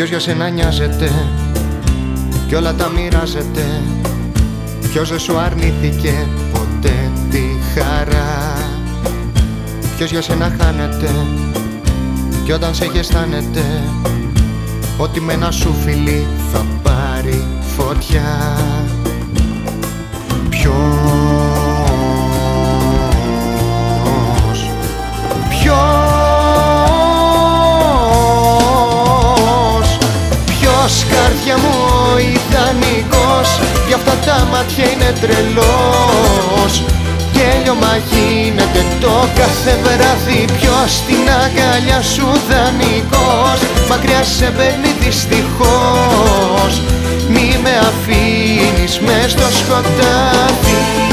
Ποιος για σένα νοιάζεται Κι όλα τα μοιράζεται. Ποιος δεν σου αρνήθηκε ποτέ τη χαρά. Ποιος για σένα χάνεται Κι όταν σε έχει αισθάνεται Ότι με ένα σου φιλί θα πάρει φωτιά τα μάτια είναι τρελός. Γέλιο γίνεται το κάθε βράδυ Ποιος στην αγκαλιά σου δανεικός. Μακριά σε παίρνει δυστυχώς. Μη με αφήνεις μες στο σκοτάδι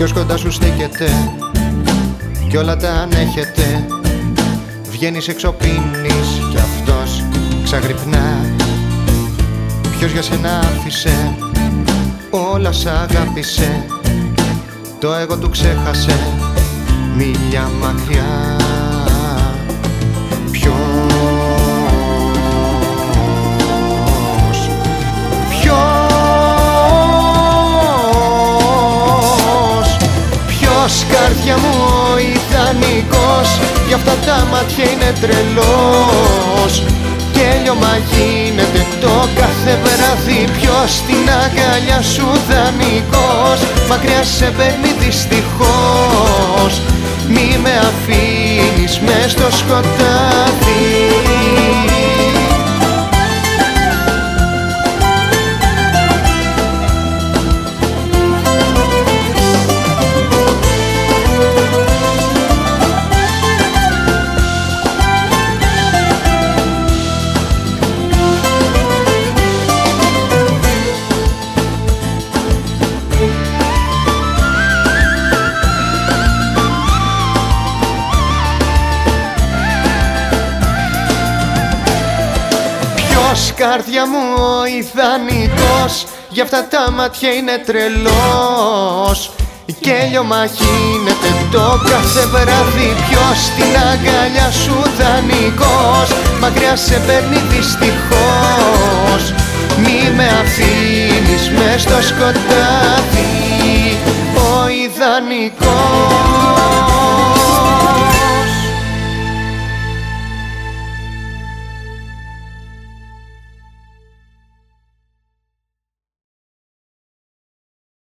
Ποιος κοντά σου στέκεται κι όλα τα ανέχεται. Βγαίνεις έξω πίνεις κι αυτός ξαγρυπνά. Ποιος για σένα άφησε όλα σ' αγάπησε. Το εγώ του ξέχασε μίλια μακριά ιδανικός Γι' αυτά τα μάτια είναι τρελός. Και λιωμα γίνεται το κάθε βράδυ Ποιος στην αγκαλιά σου δανεικός. Μακριά σε παίρνει δυστυχώς. Μη με αφήνεις μες στο σκοτάδι Ποιος καρδιά μου ο ιδανικός Γι' αυτά τα μάτια είναι τρελός. Και γίνεται το κάθε βράδυ Ποιος στην αγκαλιά σου δανεικός. Μακριά σε παίρνει δυστυχώς. Μη με αφήνεις μες στο σκοτάδι Ο ιδανικός